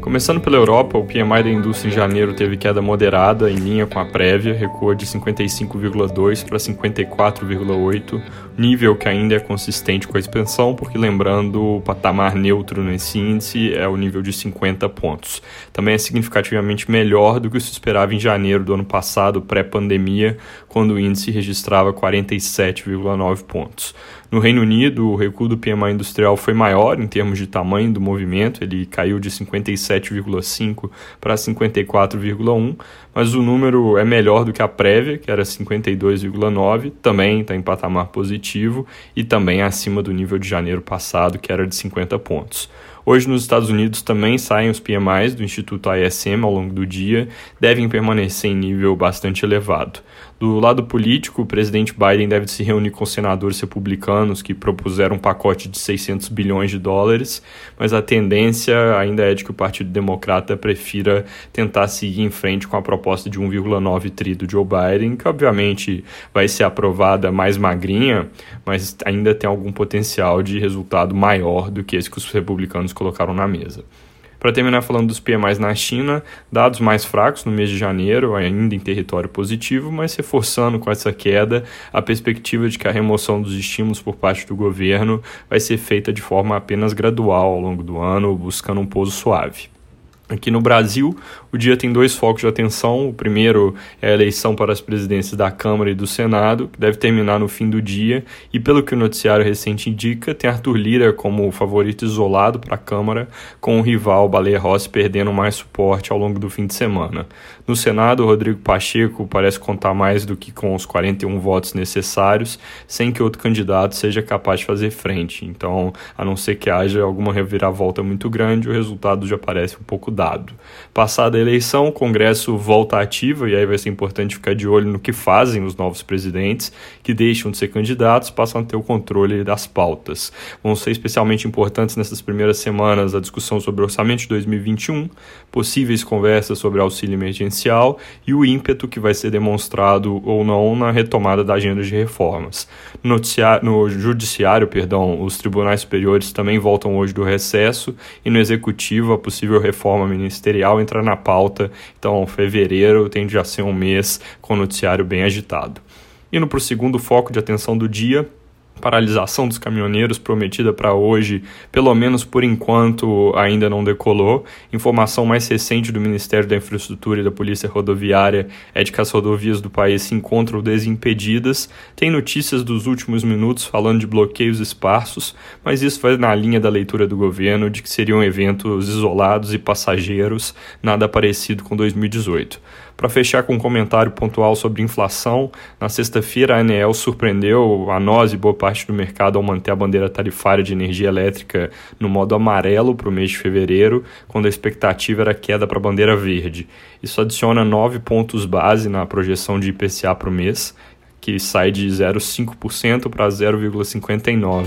Começando pela Europa, o PMI da indústria em janeiro teve queda moderada, em linha com a prévia, recua de 55,2 para 54,8, nível que ainda é consistente com a expansão, porque lembrando, o patamar neutro nesse índice é o nível de 50 pontos. Também é significativamente melhor do que se esperava em janeiro do ano passado, pré-pandemia, quando o índice registrava 47,9 pontos. No Reino Unido, o recuo do PMI industrial foi maior em termos de tamanho do movimento, ele caiu de 57,5 para 54,1, mas o número é melhor do que a prévia, que era 52,9, também está em patamar positivo e também acima do nível de janeiro passado, que era de 50 pontos. Hoje, nos Estados Unidos, também saem os PMIs do Instituto ISM ao longo do dia, devem permanecer em nível bastante elevado. Do lado político, o presidente Biden deve se reunir com senadores republicanos que propuseram um pacote de 600 bilhões de dólares, mas a tendência ainda é de que o Partido Democrata prefira tentar seguir em frente com a proposta de 1,9 tri do Joe Biden, que obviamente vai ser aprovada mais magrinha, mas ainda tem algum potencial de resultado maior do que esse que os republicanos colocaram na mesa. Para terminar falando dos PMIs na China, dados mais fracos no mês de janeiro, ainda em território positivo, mas reforçando com essa queda a perspectiva de que a remoção dos estímulos por parte do governo vai ser feita de forma apenas gradual ao longo do ano, buscando um pouso suave. Aqui no Brasil, o dia tem dois focos de atenção. O primeiro é a eleição para as presidências da Câmara e do Senado, que deve terminar no fim do dia. E pelo que o noticiário recente indica, tem Arthur Lira como favorito isolado para a Câmara, com o rival Baleia Rossi perdendo mais suporte ao longo do fim de semana. No Senado, Rodrigo Pacheco parece contar mais do que com os 41 votos necessários, sem que outro candidato seja capaz de fazer frente. Então, a não ser que haja alguma reviravolta muito grande, o resultado já parece um pouco dado. Passada a eleição, o Congresso volta ativa e aí vai ser importante ficar de olho no que fazem os novos presidentes, que deixam de ser candidatos, passam a ter o controle das pautas. Vão ser especialmente importantes nessas primeiras semanas a discussão sobre o orçamento de 2021, possíveis conversas sobre auxílio emergencial e o ímpeto que vai ser demonstrado ou não na retomada da agenda de reformas. No, no judiciário, perdão, os tribunais superiores também voltam hoje do recesso e no executivo a possível reforma ministerial entra na pauta, então fevereiro tende a ser um mês com o noticiário bem agitado. Indo para o segundo foco de atenção do dia, paralisação dos caminhoneiros prometida para hoje, pelo menos por enquanto, ainda não decolou. Informação mais recente do Ministério da Infraestrutura e da Polícia Rodoviária é de que as rodovias do país se encontram desimpedidas. Tem notícias dos últimos minutos falando de bloqueios esparsos, mas isso vai na linha da leitura do governo de que seriam eventos isolados e passageiros, nada parecido com 2018. Para fechar com um comentário pontual sobre inflação, na sexta-feira a ANEEL surpreendeu a nós e boa parte do mercado ao manter a bandeira tarifária de energia elétrica no modo amarelo para o mês de fevereiro, quando a expectativa era queda para a bandeira verde. Isso adiciona 9 pontos base na projeção de IPCA para o mês que sai de 0,5% para 0,59%.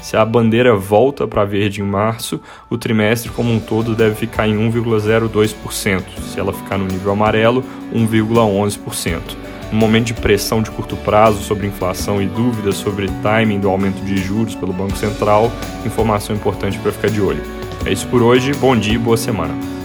Se a bandeira volta para verde em março, o trimestre como um todo deve ficar em 1,02%. Se ela ficar no nível amarelo, 1,11%. No momento de pressão de curto prazo sobre inflação e dúvidas sobre timing do aumento de juros pelo Banco Central, informação importante para ficar de olho. É isso por hoje, bom dia e boa semana.